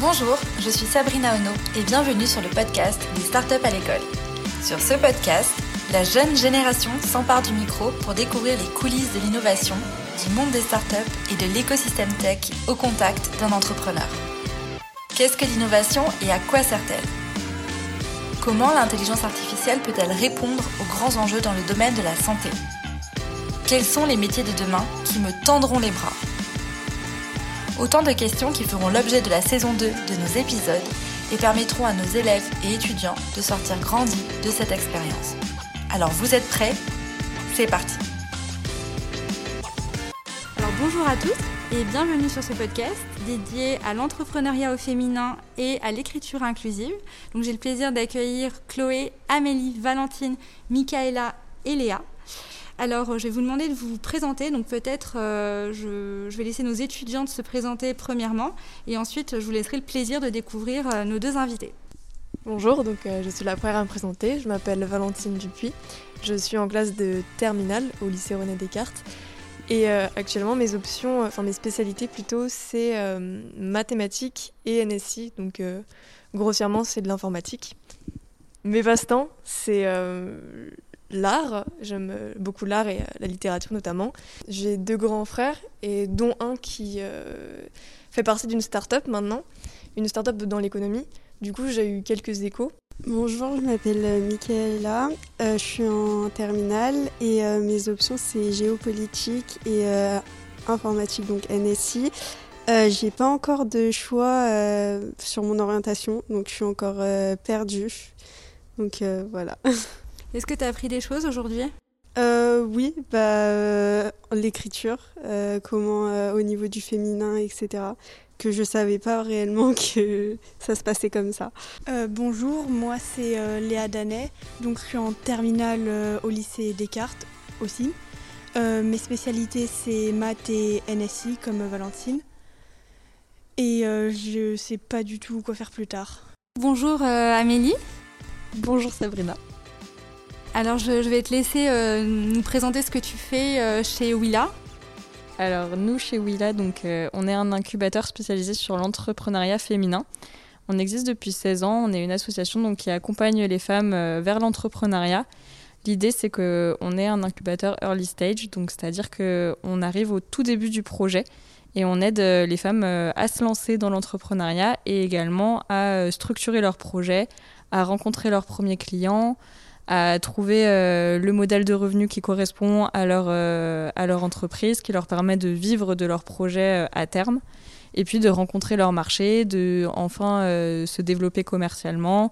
Bonjour, je suis Sabrina Ono et bienvenue sur le podcast des startups à l'école. Sur ce podcast, la jeune génération s'empare du micro pour découvrir les coulisses de l'innovation, du monde des startups et de l'écosystème tech au contact d'un entrepreneur. Qu'est-ce que l'innovation et à quoi sert-elle? Comment l'intelligence artificielle peut-elle répondre aux grands enjeux dans le domaine de la santé? Quels sont les métiers de demain qui me tendront les bras? Autant de questions qui feront l'objet de la saison 2 de nos épisodes et permettront à nos élèves et étudiants de sortir grandis de cette expérience. Alors vous êtes prêts? C'est parti Alors bonjour à tous et bienvenue sur ce podcast dédié à l'entrepreneuriat au féminin et à l'écriture inclusive. Donc j'ai le plaisir d'accueillir Chloé, Amélie, Valentine, Michaela et Léa. Alors, euh, je vais vous demander de vous présenter. Donc, peut-être, euh, je, vais laisser nos étudiantes se présenter premièrement, et ensuite, je vous laisserai le plaisir de découvrir euh, nos deux invités. Bonjour, donc je suis la première à me présenter. Je m'appelle Valentine Dupuis. Je suis en classe de terminale au lycée René Descartes. Et actuellement, mes options, enfin mes spécialités plutôt, c'est mathématiques et NSI. Donc, grossièrement, c'est de l'informatique. Mes passe-temps, c'est l'art. J'aime beaucoup l'art et euh, la littérature notamment. J'ai deux grands frères et dont un qui euh, fait partie d'une start-up maintenant, une start-up dans l'économie. Du coup, j'ai eu quelques échos. Bonjour, je m'appelle euh, Michaela, je suis en terminale et mes options c'est géopolitique et informatique, donc NSI. j'ai pas encore de choix sur mon orientation, donc je suis encore perdue. Donc voilà. Est-ce que tu as appris des choses aujourd'hui? Euh, oui, bah, euh, l'écriture, euh, comment au niveau du féminin, etc. Que je savais pas réellement que ça se passait comme ça. bonjour, moi c'est Léa Danet, donc je suis en terminale au lycée Descartes aussi. mes spécialités c'est maths et NSI comme Valentine. Et je sais pas du tout quoi faire plus tard. Bonjour Amélie. Bonjour Sabrina. Alors je, vais te laisser euh, nous présenter ce que tu fais euh, chez Willa. Alors nous chez Willa, donc euh, on est un incubateur spécialisé sur l'entrepreneuriat féminin. On existe depuis 16 ans, on est une association donc, qui accompagne les femmes vers l'entrepreneuriat. L'idée c'est qu'on est un incubateur early stage, donc c'est-à-dire qu'on arrive au tout début du projet et on aide les femmes à se lancer dans l'entrepreneuriat et également à structurer leur projet, à rencontrer leurs premiers clients, à trouver euh, le modèle de revenu qui correspond à leur, euh, à leur entreprise, qui leur permet de vivre de leur projet euh, à terme, et puis de rencontrer leur marché, de enfin se développer commercialement,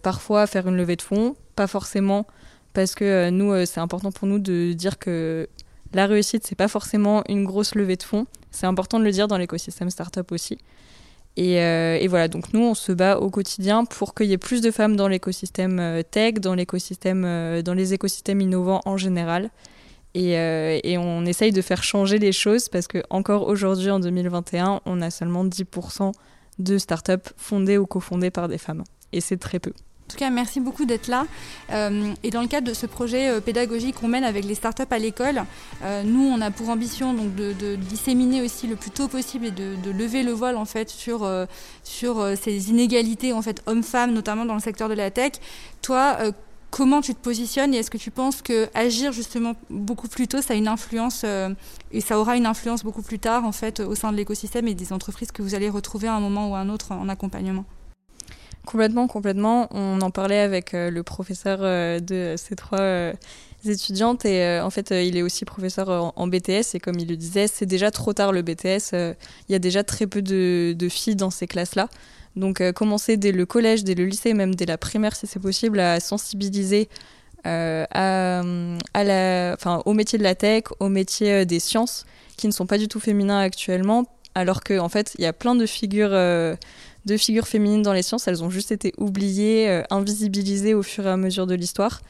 parfois faire une levée de fonds, pas forcément parce que nous, c'est important pour nous de dire que la réussite, c'est pas forcément une grosse levée de fonds. C'est important de le dire dans l'écosystème startup aussi. Euh, et, voilà, donc nous, on se bat au quotidien pour qu'il y ait plus de femmes dans l'écosystème euh, tech, dans, l'écosystème, euh, dans les écosystèmes innovants en général. Et, on essaye de faire changer les choses parce que encore aujourd'hui, en 2021, on a seulement 10% de startups fondées ou cofondées par des femmes. Et c'est très peu. En tout cas, merci beaucoup d'être là. Euh, et dans le cadre de ce projet euh, pédagogique qu'on mène avec les startups à l'école, euh, nous, on a pour ambition donc, de, disséminer aussi le plus tôt possible et de, lever le voile en fait sur, sur ces inégalités en fait hommes-femmes, notamment dans le secteur de la tech. Toi, comment tu te positionnes et est-ce que tu penses que agir justement beaucoup plus tôt, ça a une influence et ça aura une influence beaucoup plus tard en fait au sein de l'écosystème et des entreprises que vous allez retrouver à un moment ou à un autre en accompagnement? Complètement, complètement. On en parlait avec euh, le professeur euh, de ces trois euh, étudiantes et en fait il est aussi professeur en, BTS et comme il le disait c'est déjà trop tard le BTS, il y a déjà très peu de, filles dans ces classes-là. Donc commencer dès le collège, dès le lycée, même dès la primaire si c'est possible à sensibiliser à, la, enfin, au métier de la tech, au métier des sciences qui ne sont pas du tout féminins actuellement alors qu'en en fait il y a plein de figures de figures féminines dans les sciences, elles ont juste été oubliées, euh, invisibilisées au fur et à mesure de l'histoire.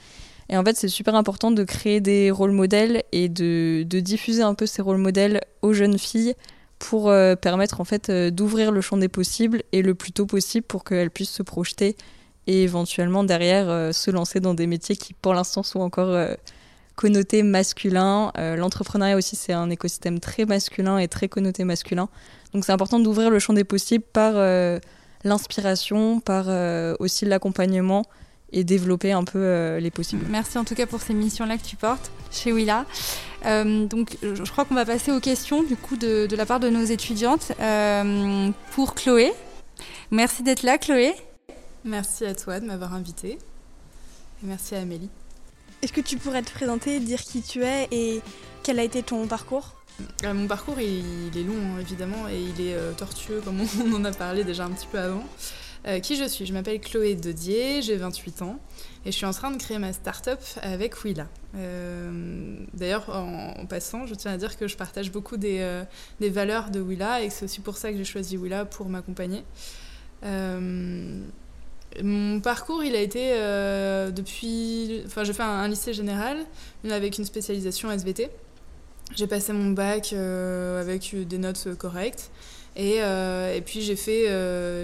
Et en fait, c'est super important de créer des rôles modèles et de, diffuser un peu ces rôles modèles aux jeunes filles pour euh, permettre en fait euh, d'ouvrir le champ des possibles et le plus tôt possible pour qu'elles puissent se projeter et éventuellement derrière se lancer dans des métiers qui pour l'instant sont encore connoté masculin. L'entrepreneuriat aussi, c'est un écosystème très masculin et très connoté masculin. Donc c'est important d'ouvrir le champ des possibles par l'inspiration, par aussi l'accompagnement et développer un peu les possibles. Merci en tout cas pour ces missions-là que tu portes chez Willa. Euh, donc, je crois qu'on va passer aux questions du coup de, la part de nos étudiantes. Euh, pour Chloé, merci d'être là, Chloé. Merci à toi de m'avoir invitée. Et merci à Amélie. Est-ce que tu pourrais te présenter, dire qui tu es et quel a été ton parcours? Euh, Mon parcours, il, est long hein, évidemment et il est tortueux comme on en a parlé déjà un petit peu avant. qui je suis? Je m'appelle Chloé Dodier, j'ai 28 ans. Et je suis en train de créer ma start-up avec Willa. Euh, d'ailleurs, en, passant, je tiens à dire que je partage beaucoup des, euh, des valeurs de Willa et c'est aussi pour ça que j'ai choisi Willa pour m'accompagner. Euh, mon parcours, il a été depuis. Enfin, j'ai fait un, lycée général, avec une spécialisation SVT. J'ai passé mon bac avec des notes correctes. Et, et puis j'ai fait,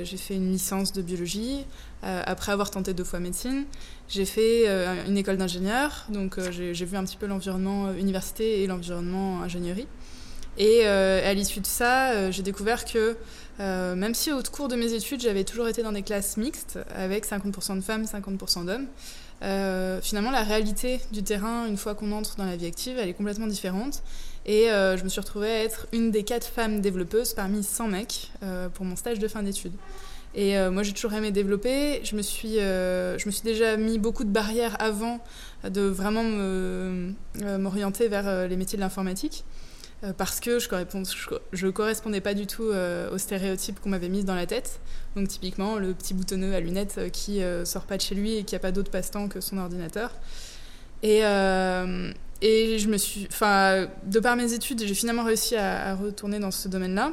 fait une licence de biologie après avoir tenté deux fois médecine. J'ai fait euh, une école d'ingénieur, donc euh, j'ai vu un petit peu l'environnement euh, université et l'environnement ingénierie. Et à l'issue de ça, j'ai découvert que même si au cours de mes études, j'avais toujours été dans des classes mixtes, avec 50% de femmes, 50% d'hommes, finalement, la réalité du terrain, une fois qu'on entre dans la vie active, elle est complètement différente. Et je me suis retrouvée à être une des quatre femmes développeuses parmi 100 mecs pour mon stage de fin d'études. Et euh, moi, j'ai toujours aimé développer. Je me, suis, euh, je me suis déjà mis beaucoup de barrières avant de vraiment euh, m'orienter vers les métiers de l'informatique. Parce que je ne correspondais pas du tout aux stéréotypes qu'on m'avait mis dans la tête. Donc, typiquement, le petit boutonneux à lunettes qui sort pas de chez lui et qui n'a pas d'autre passe-temps que son ordinateur. Et, je me suis. De par mes études, j'ai finalement réussi à retourner dans ce domaine-là.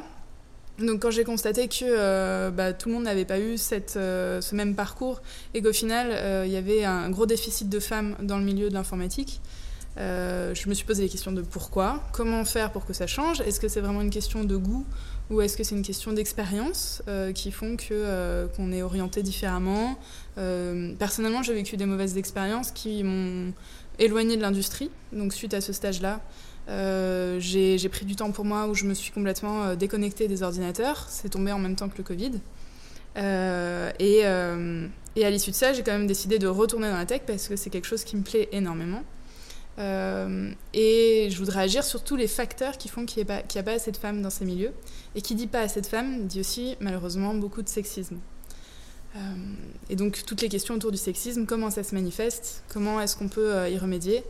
Donc quand j'ai constaté que euh, bah, tout le monde n'avait pas eu euh, ce même parcours et qu'au final euh, il y avait un gros déficit de femmes dans le milieu de l'informatique, je me suis posé les questions de pourquoi, comment faire pour que ça change, est-ce que c'est vraiment une question de goût ou est-ce que c'est une question d'expérience qui font que qu'on est orienté différemment. personnellement j'ai vécu des mauvaises expériences qui m'ont éloigné de l'industrie, donc suite à ce stage-là. Euh, j'ai pris du temps pour moi où je me suis complètement euh, déconnectée des ordinateurs. C'est tombé en même temps que le Covid. Euh, et, à l'issue de ça, j'ai quand même décidé de retourner dans la tech parce que c'est quelque chose qui me plaît énormément. Et je voudrais agir sur tous les facteurs qui font qu'il n'y a, pas assez de femmes dans ces milieux. Et qui dit pas assez de femmes dit aussi malheureusement beaucoup de sexisme. et donc toutes les questions autour du sexisme, comment ça se manifeste, comment est-ce qu'on peut y remédier,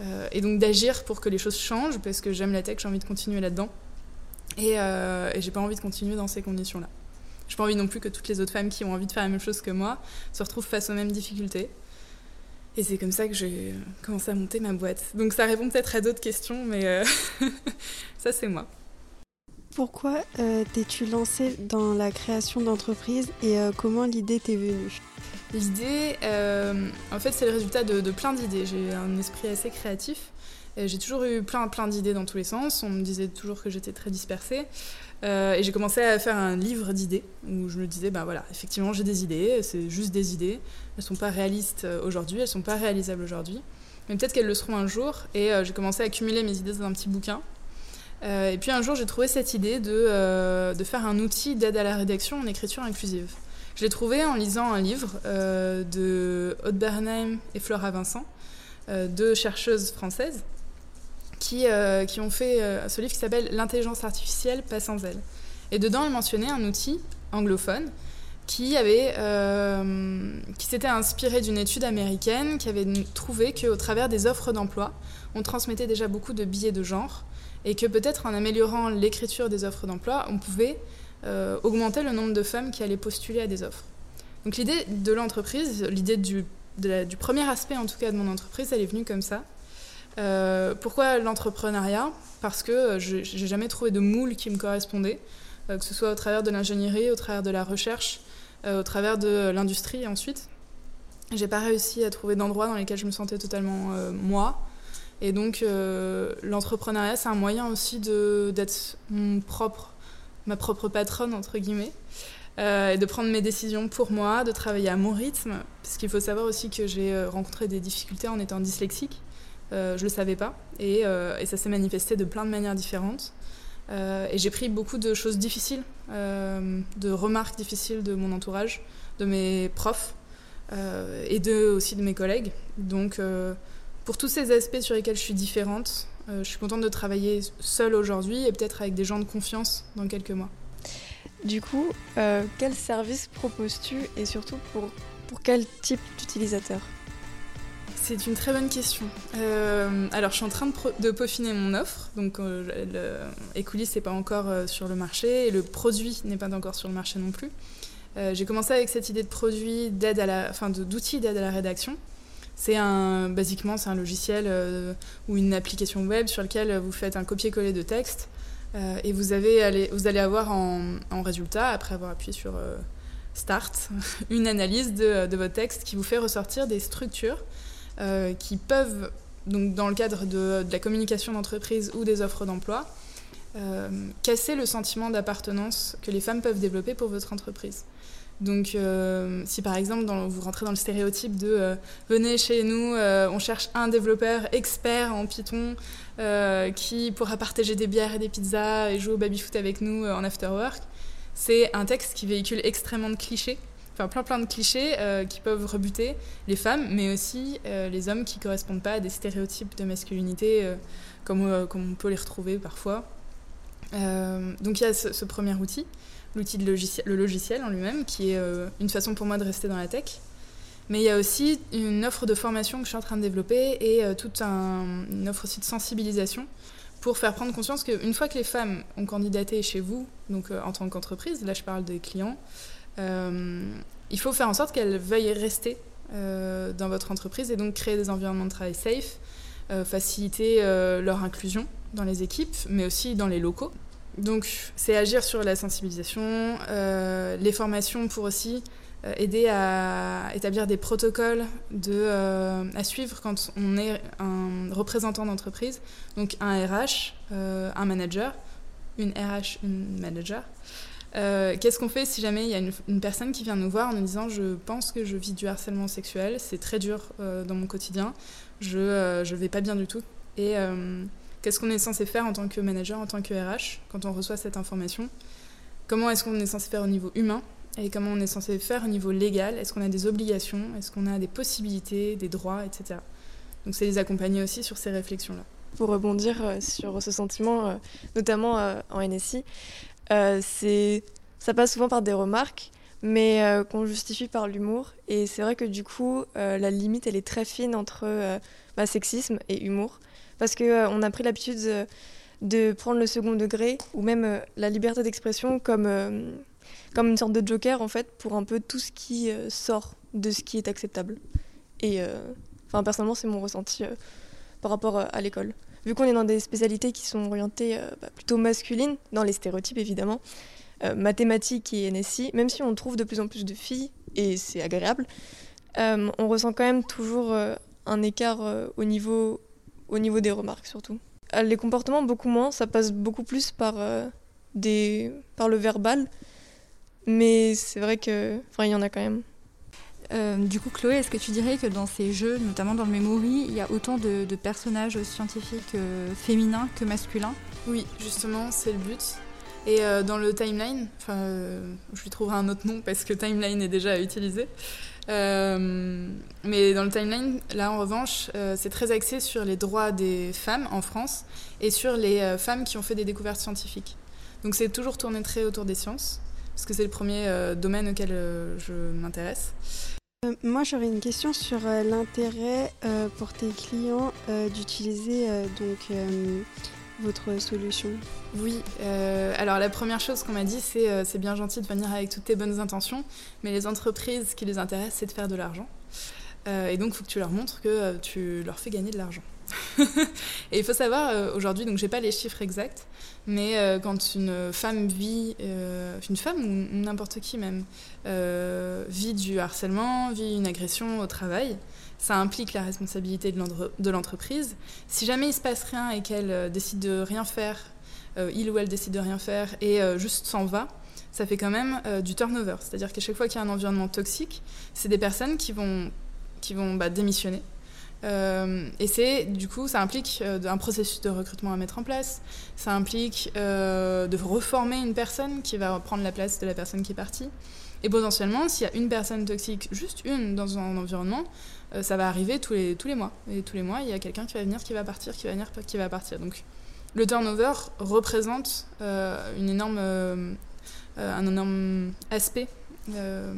euh, et donc d'agir pour que les choses changent, parce que j'aime la tech, j'ai envie de continuer là-dedans. Et, euh, et j'ai pas envie de continuer dans ces conditions-là. J'ai pas envie non plus que toutes les autres femmes qui ont envie de faire la même chose que moi se retrouvent face aux mêmes difficultés. Et c'est comme ça que j'ai commencé à monter ma boîte. Donc ça répond peut-être à d'autres questions, mais euh, ça c'est moi. Pourquoi t'es-tu lancée dans la création d'entreprise et comment l'idée t'est venue? L'idée, euh, en fait, c'est le résultat de, plein d'idées. J'ai un esprit assez créatif. J'ai toujours eu plein, plein d'idées dans tous les sens. On me disait toujours que j'étais très dispersée. Euh, et j'ai commencé à faire un livre d'idées où je me disais, ben voilà, effectivement, j'ai des idées, c'est juste des idées. Elles sont pas réalistes euh, aujourd'hui, elles sont pas réalisables aujourd'hui. Mais peut-être qu'elles le seront un jour. Et j'ai commencé à accumuler mes idées dans un petit bouquin. et puis un jour, j'ai trouvé cette idée de, de faire un outil d'aide à la rédaction en écriture inclusive. Je l'ai trouvé en lisant un livre euh, de Aude Bernheim et Flora Vincent, euh, deux chercheuses françaises, qui, euh, qui ont fait ce livre qui s'appelle L'intelligence artificielle pas sans elle. Et dedans, elles mentionnaient un outil anglophone qui avait qui s'était inspiré d'une étude américaine qui avait trouvé qu'au travers des offres d'emploi, on transmettait déjà beaucoup de billets de genre et que peut-être en améliorant l'écriture des offres d'emploi, on pouvait euh, augmenter le nombre de femmes qui allaient postuler à des offres. Donc l'idée de l'entreprise, l'idée du, du, premier aspect en tout cas de mon entreprise, elle est venue comme ça. Euh, pourquoi l'entrepreneuriat? Parce que je n'ai jamais trouvé de moule qui me correspondait, euh, que ce soit au travers de l'ingénierie, au travers de la recherche, au travers de l'industrie ensuite. J'ai pas réussi à trouver d'endroits dans lesquels je me sentais totalement moi. Et donc l'entrepreneuriat, c'est un moyen aussi d'être propre ma propre patronne, entre guillemets, euh, et de prendre mes décisions pour moi, de travailler à mon rythme, parce qu'il faut savoir aussi que j'ai euh, rencontré des difficultés en étant dyslexique. Je le savais pas, et, et ça s'est manifesté de plein de manières différentes. et j'ai pris beaucoup de choses difficiles, de remarques difficiles de mon entourage, de mes profs et de, aussi de mes collègues. Donc, pour tous ces aspects sur lesquels je suis différente, je suis contente de travailler seule aujourd'hui et peut-être avec des gens de confiance dans quelques mois. Du coup, euh, quel service proposes-tu et surtout pour, pour quel type d'utilisateur? C'est une très bonne question. Euh, alors, je suis en train de, peaufiner mon offre. Donc, euh, Ecoulis n'est pas encore euh, sur le marché et le produit n'est pas encore sur le marché non plus. J'ai commencé avec cette idée de produit d'aide à la, enfin, d'outils d'aide à la rédaction. C'est un, basiquement, c'est un logiciel ou une application web sur lequel vous faites un copier-coller de texte euh, et vous, avez, vous allez avoir en, résultat, après avoir appuyé sur euh, Start, une analyse de, votre texte qui vous fait ressortir des structures euh, qui peuvent, donc dans le cadre de, la communication d'entreprise ou des offres d'emploi, casser le sentiment d'appartenance que les femmes peuvent développer pour votre entreprise. Donc, si par exemple vous rentrez dans le stéréotype de venez chez nous, on cherche un développeur expert en Python euh, qui pourra partager des bières et des pizzas et jouer au baby-foot avec nous euh, en after work. C'est un texte qui véhicule extrêmement de clichés, enfin plein plein de clichés euh, qui peuvent rebuter les femmes, mais aussi les hommes qui correspondent pas à des stéréotypes de masculinité comme, comme on peut les retrouver parfois. donc il y a ce, premier outil, l'outil de logiciel, le logiciel en lui-même, qui est une façon pour moi de rester dans la tech. Mais il y a aussi une offre de formation que je suis en train de développer et euh, toute une offre aussi de sensibilisation pour faire prendre conscience qu'une fois que les femmes ont candidaté chez vous, donc euh, en tant qu'entreprise, là je parle des clients, euh, il faut faire en sorte qu'elles veuillent rester dans votre entreprise et donc créer des environnements de travail safe, faciliter leur inclusion dans les équipes, mais aussi dans les locaux. Donc c'est agir sur la sensibilisation, les formations pour aussi euh, aider à établir des protocoles euh, à suivre quand on est un représentant d'entreprise, donc un RH, euh, un manager, une RH, une manager. Qu'est-ce qu'on fait si jamais il y a une, personne qui vient nous voir en nous disant je pense que je vis du harcèlement sexuel, c'est très dur dans mon quotidien, je ne vais pas bien du tout. Et qu'est-ce qu'on est censé faire en tant que manager, en tant que RH, quand on reçoit cette information? Comment est-ce qu'on est censé faire au niveau humain? Et comment on est censé faire au niveau légal? Est-ce qu'on a des obligations? Est-ce qu'on a des possibilités, des droits, etc. Donc c'est les accompagner aussi sur ces réflexions-là. Pour rebondir euh, sur ce sentiment, euh, notamment euh, en NSI, c'est ça passe souvent par des remarques, mais qu'on justifie par l'humour. Et c'est vrai que du coup, la limite, elle est très fine entre bah, sexisme et humour. Parce qu'on a pris l'habitude de prendre le second degré, ou même la liberté d'expression comme comme une sorte de joker en fait pour un peu tout ce qui euh, sort de ce qui est acceptable. Et euh, enfin personnellement c'est mon ressenti euh, par rapport à l'école. Vu qu'on est dans des spécialités qui sont orientées bah, plutôt masculines, dans les stéréotypes évidemment, mathématiques et NSI, même si on trouve de plus en plus de filles et c'est agréable, on ressent quand même toujours un écart au, niveau, au niveau des remarques surtout. Les comportements beaucoup moins, ça passe beaucoup plus par, des, par le verbal mais c'est vrai que, il y en a quand même. Euh, du coup, Chloé, est-ce que tu dirais que dans ces jeux, notamment dans le Memory, il y a autant de, personnages scientifiques euh, féminins que masculins? Oui, justement, c'est le but. Et euh, dans le timeline, je lui trouverai un autre nom parce que timeline est déjà utilisé. mais dans le timeline, là en revanche, c'est très axé sur les droits des femmes en France et sur les femmes qui ont fait des découvertes scientifiques. Donc c'est toujours tourné très autour des sciences parce que c'est le premier domaine auquel je m'intéresse. Euh, moi, j'aurais une question sur l'intérêt pour tes clients d'utiliser donc votre solution. Oui, alors la première chose qu'on m'a dit, c'est c'est bien gentil de venir avec toutes tes bonnes intentions, mais les entreprises qui les intéressent, c'est de faire de l'argent. et donc, il faut que tu leur montres que tu leur fais gagner de l'argent. Et il faut savoir aujourd'hui, donc j'ai pas les chiffres exacts, mais euh, quand une femme vit, euh, une femme ou n'importe qui même, euh, vit du harcèlement, vit une agression au travail, ça implique la responsabilité de l'entreprise. Si jamais il se passe rien et qu'elle décide de rien faire, il ou elle décide de rien faire et juste s'en va, ça fait quand même du turnover. C'est-à-dire qu'à chaque fois qu'il y a un environnement toxique, c'est des personnes qui vont, qui vont bah, démissionner et c'est du coup, ça implique un processus de recrutement à mettre en place. Ça implique de reformer une personne qui va prendre la place de la personne qui est partie. Et potentiellement, s'il y a une personne toxique, juste une dans un environnement, ça va arriver tous les, tous les mois. Et tous les mois, il y a quelqu'un qui va venir, qui va partir, qui va venir, qui va partir. Donc le turnover représente une énorme euh, un énorme aspect, euh,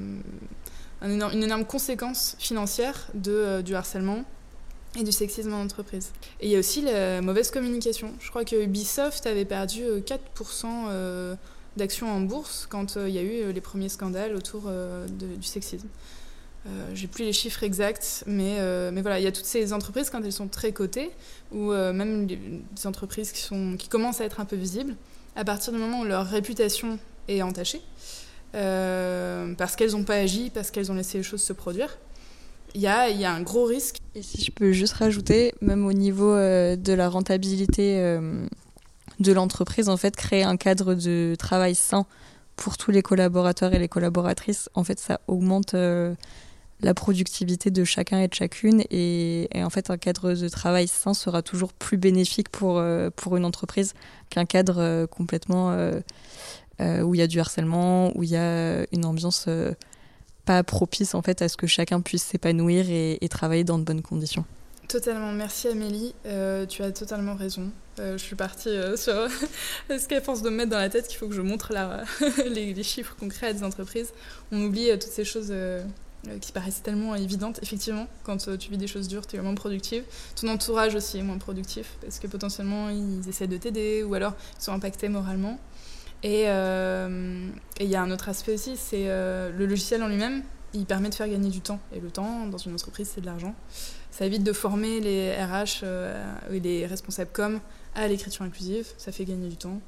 une énorme conséquence financière euh, du harcèlement et du sexisme en entreprise. Et il y a aussi la mauvaise communication. Je crois que Ubisoft avait perdu 4% d'actions en bourse quand il y a eu les premiers scandales autour du sexisme. Euh, J'ai plus les chiffres exacts, mais, mais voilà, il y a toutes ces entreprises quand elles sont très cotées, ou même des entreprises qui, sont, qui commencent à être un peu visibles, à partir du moment où leur réputation et entachées, euh, parce qu'elles n'ont pas agi, parce qu'elles ont laissé les choses se produire. Il y a, un gros risque. Et si je peux juste rajouter, même au niveau euh, de la rentabilité euh, de l'entreprise, en fait, créer un cadre de travail sain pour tous les collaborateurs et les collaboratrices, en fait, ça augmente la productivité de chacun et de chacune. Et, en fait, un cadre de travail sain sera toujours plus bénéfique pour, pour une entreprise qu'un cadre complètement euh, où il y a du harcèlement, où il y a une ambiance euh, pas propice en fait à ce que chacun puisse s'épanouir et, travailler dans de bonnes conditions. Totalement, merci Amélie, euh, tu as totalement raison. je suis partie sur ce qu'elle pense de me mettre dans la tête qu'il faut que je montre les, les, chiffres concrets à des entreprises. On oublie toutes ces choses qui paraissent tellement évidentes. Effectivement, quand tu vis des choses dures, tu es moins productive. Ton entourage aussi est moins productif parce que potentiellement ils essaient de t'aider ou alors ils sont impactés moralement. Euh, et il y a un autre aspect aussi, c'est euh, le logiciel en lui-même, il permet de faire gagner du temps. Et le temps, dans une entreprise, c'est de l'argent. Ça évite de former les RH euh, et les responsables com à l'écriture inclusive. Ça fait gagner du temps.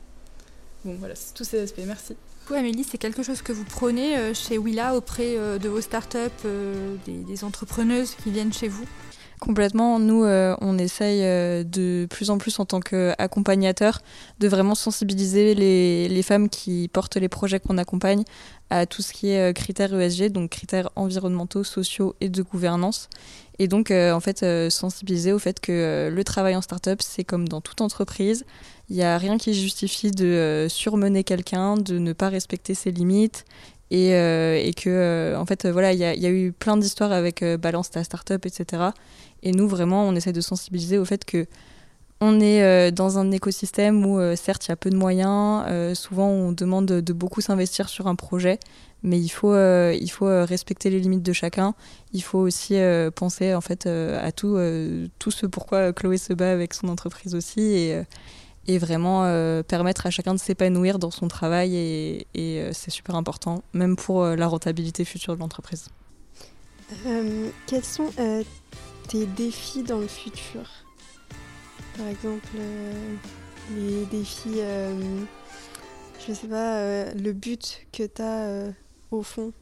Bon, voilà, c'est tous ces aspects. Merci. Oui, Amélie, c'est quelque chose que vous prenez chez Willa auprès de vos startups, des, des entrepreneuses qui viennent chez vous? Complètement. Nous, euh, on essaye euh, de plus en plus en tant qu'accompagnateur de vraiment sensibiliser les, femmes qui portent les projets qu'on accompagne à tout ce qui est euh, critères ESG, donc critères environnementaux, sociaux et de gouvernance. Et donc, en fait, sensibiliser au fait que le travail en start-up, c'est comme dans toute entreprise. Il n'y a rien qui justifie de surmener quelqu'un, de ne pas respecter ses limites et, que en fait voilà il y, a eu plein d'histoires avec balance ta startup etc et nous, vraiment, on essaie de sensibiliser au fait que on est euh, dans un écosystème où, euh, certes, il y a peu de moyens. Euh, souvent, on demande de beaucoup s'investir sur un projet, mais il faut, il faut respecter les limites de chacun. Il faut aussi penser en fait à tout, tout ce pourquoi Chloé se bat avec son entreprise aussi, et, et vraiment permettre à chacun de s'épanouir dans son travail. Et, et c'est super important, même pour la rentabilité future de l'entreprise. quels sont tes défis dans le futur. Par exemple, euh, les défis, euh, je sais pas, euh, le but que tu as au fond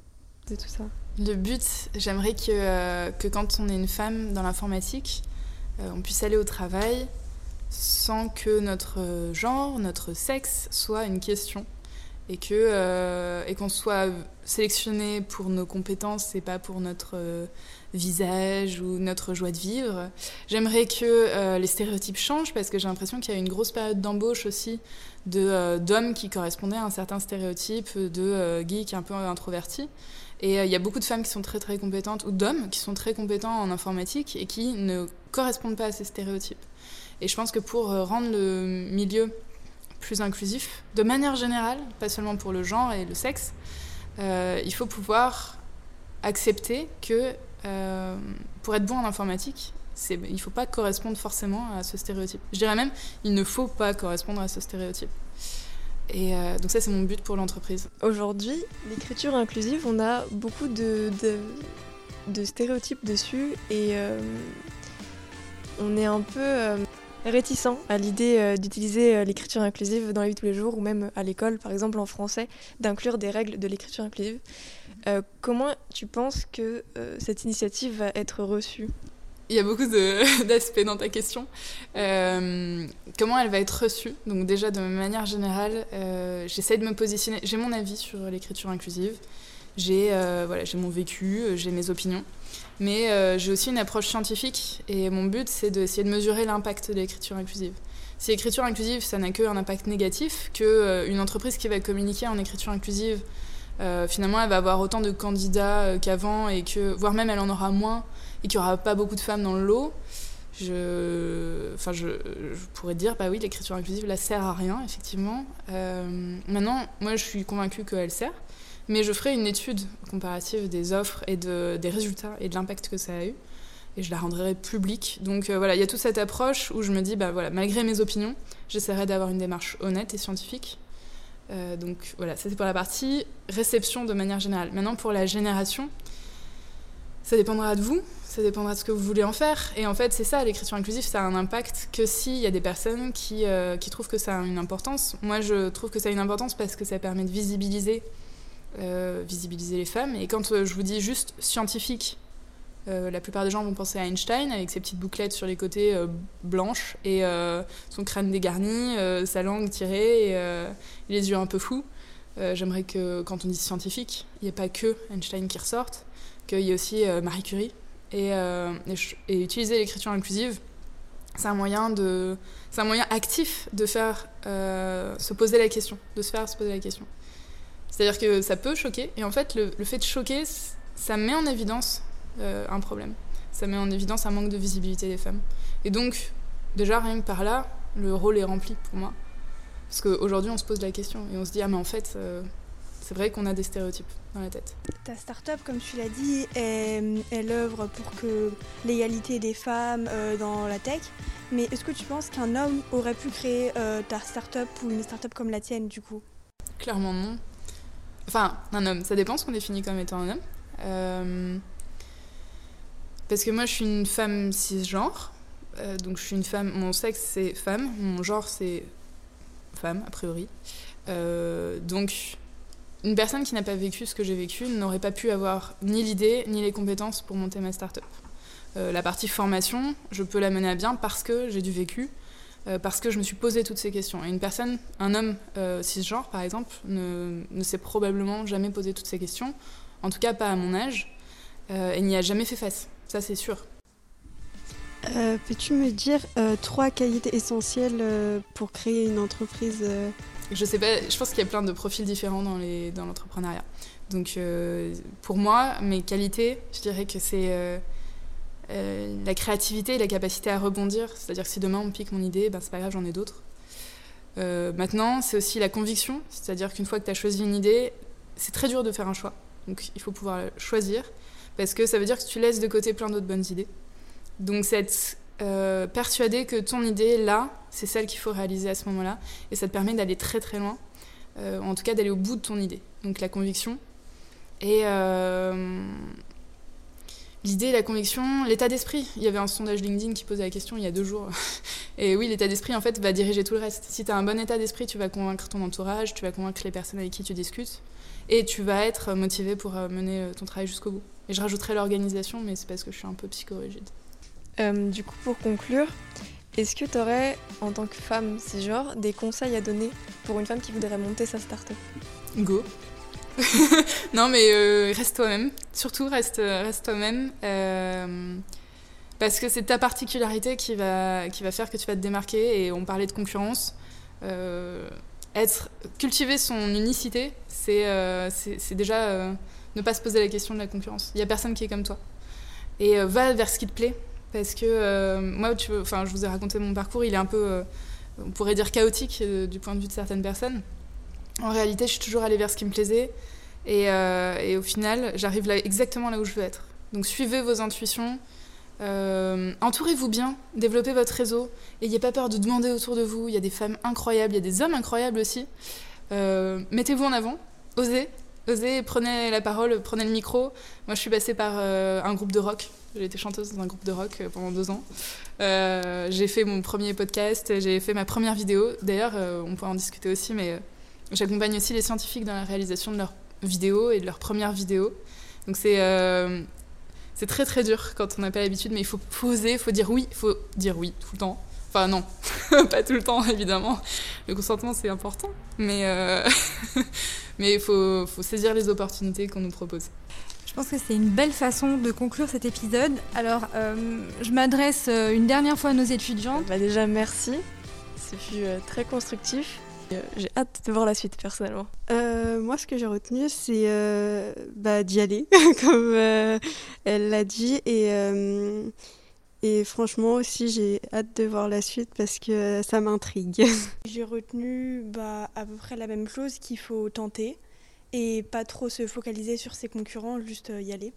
de tout ça. Le but, j'aimerais que, que quand on est une femme dans l'informatique, on puisse aller au travail sans que notre genre, notre sexe soit une question. Et et qu'on soit sélectionné pour nos compétences et pas pour notre visage ou notre joie de vivre. J'aimerais que euh, les stéréotypes changent parce que j'ai l'impression qu'il y a une grosse période d'embauche aussi de, euh, d'hommes qui correspondaient à un certain stéréotype de euh, geek un peu introverti. Et il y a beaucoup de femmes qui sont très très compétentes, ou d'hommes qui sont très compétents en informatique et qui ne correspondent pas à ces stéréotypes. Et je pense que pour rendre le milieu plus inclusif, de manière générale, pas seulement pour le genre et le sexe, il faut pouvoir accepter que euh, pour être bon en informatique, il ne faut pas correspondre forcément à ce stéréotype. Je dirais même, il ne faut pas correspondre à ce stéréotype. Et euh, donc ça, c'est mon but pour l'entreprise. Aujourd'hui, l'écriture inclusive, on a beaucoup de, stéréotypes dessus et euh, on est un peu réticent à l'idée d'utiliser l'écriture inclusive dans la vie de tous les jours ou même à l'école, par exemple en français, d'inclure des règles de l'écriture inclusive. Euh, comment tu penses que euh, cette initiative va être reçue? Il y a beaucoup d'aspects dans ta question. Euh, comment elle va être reçue? Donc déjà, de manière générale, j'essaie de me positionner. J'ai mon avis sur l'écriture inclusive. J'ai voilà, j'ai mon vécu, j'ai mes opinions. Mais j'ai aussi une approche scientifique et mon but, c'est d'essayer de mesurer l'impact de l'écriture inclusive. Si l'écriture inclusive, ça n'a qu'un impact négatif, qu'une entreprise qui va communiquer en écriture inclusive, finalement, elle va avoir autant de candidats qu'avant, et que, voire même elle en aura moins, et qu'il n'y aura pas beaucoup de femmes dans le lot, je, enfin, je, pourrais dire, bah oui, l'écriture inclusive, là, sert à rien, effectivement. Euh, maintenant, moi, je suis convaincue qu'elle sert, mais je ferai une étude comparative des offres et de, des résultats et de l'impact que ça a eu, et je la rendrai publique. Donc euh, voilà, il y a toute cette approche où je me dis, bah voilà, malgré mes opinions, j'essaierai d'avoir une démarche honnête et scientifique. Euh, donc voilà, ça c'est pour la partie réception de manière générale. Maintenant, pour la génération, ça dépendra de vous, ça dépendra de ce que vous voulez en faire. Et en fait, c'est ça, l'écriture inclusive, ça a un impact que s'il y a des personnes qui, euh, qui, trouvent que ça a une importance. Moi, je trouve que ça a une importance parce que ça permet de visibiliser, euh, visibiliser les femmes. Et quand euh, je vous dis juste scientifique, la plupart des gens vont penser à Einstein avec ses petites bouclettes sur les côtés blanches et son crâne dégarni, sa langue tirée et les yeux un peu fous. J'aimerais que quand on dit scientifique, il n'y ait pas que Einstein qui ressorte qu'il y ait aussi euh, Marie Curie. Et, euh, et, utiliser l'écriture inclusive, c'est un moyen de, c'est un moyen actif de faire euh, se poser la question, de se faire se poser la question. C'est-à-dire que ça peut choquer, et en fait, le, le fait de choquer, ça met en évidence un problème. Ça met en évidence un manque de visibilité des femmes. Et donc, déjà, rien que par là, le rôle est rempli pour moi. Parce qu'aujourd'hui, on se pose la question et on se dit, ah, mais en fait, c'est vrai qu'on a des stéréotypes dans la tête. Ta start-up, comme tu l'as dit, elle œuvre pour que l'égalité des femmes euh, dans la tech. Mais est-ce que tu penses qu'un homme aurait pu créer euh, ta start-up ou une start-up comme la tienne, du coup? Clairement non. Enfin, un homme, ça dépend ce qu'on définit comme étant un homme. Euh, parce que moi, je suis une femme cisgenre. donc, je suis une femme. Mon sexe, c'est femme. Mon genre, c'est femme, a priori. donc, une personne qui n'a pas vécu ce que j'ai vécu n'aurait pas pu avoir ni l'idée ni les compétences pour monter ma start-up. Euh, la partie formation, je peux la mener à bien parce que j'ai du vécu, euh, parce que je me suis posé toutes ces questions. Et une personne, un homme euh, cisgenre par exemple, ne, ne s'est probablement jamais posé toutes ces questions, en tout cas pas à mon âge, et n'y a jamais fait face, ça c'est sûr. Peux-tu me dire trois qualités essentielles pour créer une entreprise je sais pas, je pense qu'il y a plein de profils différents dans, l'entrepreneuriat. Donc euh, pour moi, mes qualités, je dirais que c'est euh, euh, la créativité et la capacité à rebondir. C'est-à-dire que si demain on pique mon idée, ben, c'est pas grave, j'en ai d'autres. maintenant, c'est aussi la conviction. C'est-à-dire qu'une fois que tu as choisi une idée, c'est très dur de faire un choix. Donc il faut pouvoir choisir. Parce que ça veut dire que tu laisses de côté plein d'autres bonnes idées. Donc cette euh, persuader que ton idée, là, c'est celle qu'il faut réaliser à ce moment-là. Et ça te permet d'aller très très loin, euh, en tout cas d'aller au bout de ton idée. Donc la conviction. Et euh, l'idée, la conviction, l'état d'esprit. Il y avait un sondage LinkedIn qui posait la question il y a deux jours. Et oui, l'état d'esprit, en fait, va diriger tout le reste. Si tu as un bon état d'esprit, tu vas convaincre ton entourage, tu vas convaincre les personnes avec qui tu discutes. Et tu vas être motivé pour mener ton travail jusqu'au bout. Et je rajouterai l'organisation, mais c'est parce que je suis un peu psychorigide. Euh, du coup, pour conclure, est-ce que tu aurais, en tant que femme genre, des conseils à donner pour une femme qui voudrait monter sa start-up? Go Non, mais euh, reste toi-même. Surtout, reste, reste toi-même. Euh, parce que c'est ta particularité qui va, qui va faire que tu vas te démarquer. Et on parlait de concurrence. être, cultiver son unicité, c'est c'est déjà ne pas se poser la question de la concurrence. Il n'y a personne qui est comme toi. Et va vers ce qui te plaît parce que euh, moi, tu je vous ai raconté mon parcours, il est un peu, euh, on pourrait dire chaotique euh, du point de vue de certaines personnes. En réalité, je suis toujours allée vers ce qui me plaisait, et, et au final, j'arrive là exactement là où je veux être. Donc, suivez vos intuitions, entourez-vous bien, développez votre réseau, n'ayez pas peur de demander autour de vous. Il y a des femmes incroyables, il y a des hommes incroyables aussi. Mettez-vous en avant, osez, osez, prenez la parole, prenez le micro. Moi, je suis passée par un groupe de rock j'ai été chanteuse dans un groupe de rock euh, pendant deux ans. Euh, j'ai fait mon premier podcast, j'ai fait ma première vidéo. D'ailleurs, euh, on pourra en discuter aussi, mais j'accompagne aussi les scientifiques dans la réalisation de leurs vidéos et de leurs premières vidéos. Donc c'est c'est très très dur quand on n'a pas l'habitude, mais il faut poser, il faut dire oui, il faut dire oui tout le temps. Enfin non, pas tout le temps évidemment. Le consentement c'est important, mais mais il faut, faut saisir les opportunités qu'on nous propose. Je pense que c'est une belle façon de conclure cet épisode. Alors, je m'adresse une dernière fois à nos étudiants. Bah déjà, merci. Ce fut très constructif. Euh, j'ai hâte de voir la suite personnellement. Euh, moi, ce que j'ai retenu, c'est euh, bah, d'y aller, comme elle l'a dit. Et, et franchement aussi, j'ai hâte de voir la suite parce que ça m'intrigue. J'ai retenu bah, à peu près la même chose, qu'il faut tenter et pas trop se focaliser sur ses concurrents, juste y aller.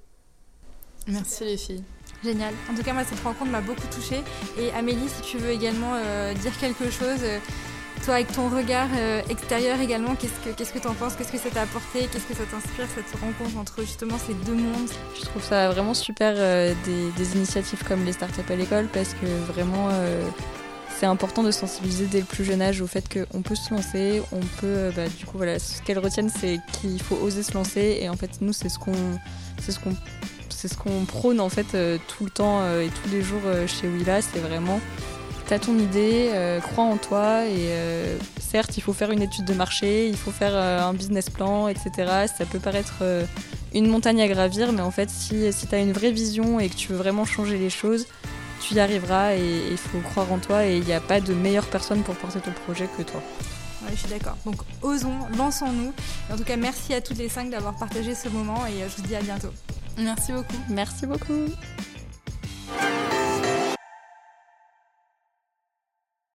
Merci les filles. Génial. En tout cas, moi, cette rencontre m'a beaucoup touchée. Et Amélie, si tu veux également dire quelque chose, toi, avec ton regard euh, extérieur également, qu'est-ce que tu en penses? Qu'est-ce que ça t'a apporté? Qu'est-ce que ça t'inspire, cette rencontre entre justement ces deux mondes? Je trouve ça vraiment super euh, des, initiatives comme les startups à l'école parce que vraiment euh, c'est important de sensibiliser dès le plus jeune âge au fait qu'on peut se lancer, on peut, bah, du coup voilà, ce qu'elles retiennent c'est qu'il faut oser se lancer et en fait nous c'est ce qu'on c'est ce qu'on ce prône en fait tout le temps et tous les jours chez Willa, c'est vraiment T'as ton idée, euh, crois en toi et euh, certes il faut faire une étude de marché, il faut faire euh, un business plan, etc. Ça peut paraître une montagne à gravir, mais en fait si, si tu as une vraie vision et que tu veux vraiment changer les choses, tu y arriveras et il faut croire en toi et il n'y a pas de meilleure personne pour porter ton projet que toi. Ouais, je suis d'accord. Donc osons, lançons-nous. En tout cas, merci à toutes les cinq d'avoir partagé ce moment et je vous dis à bientôt. Merci beaucoup. Merci beaucoup.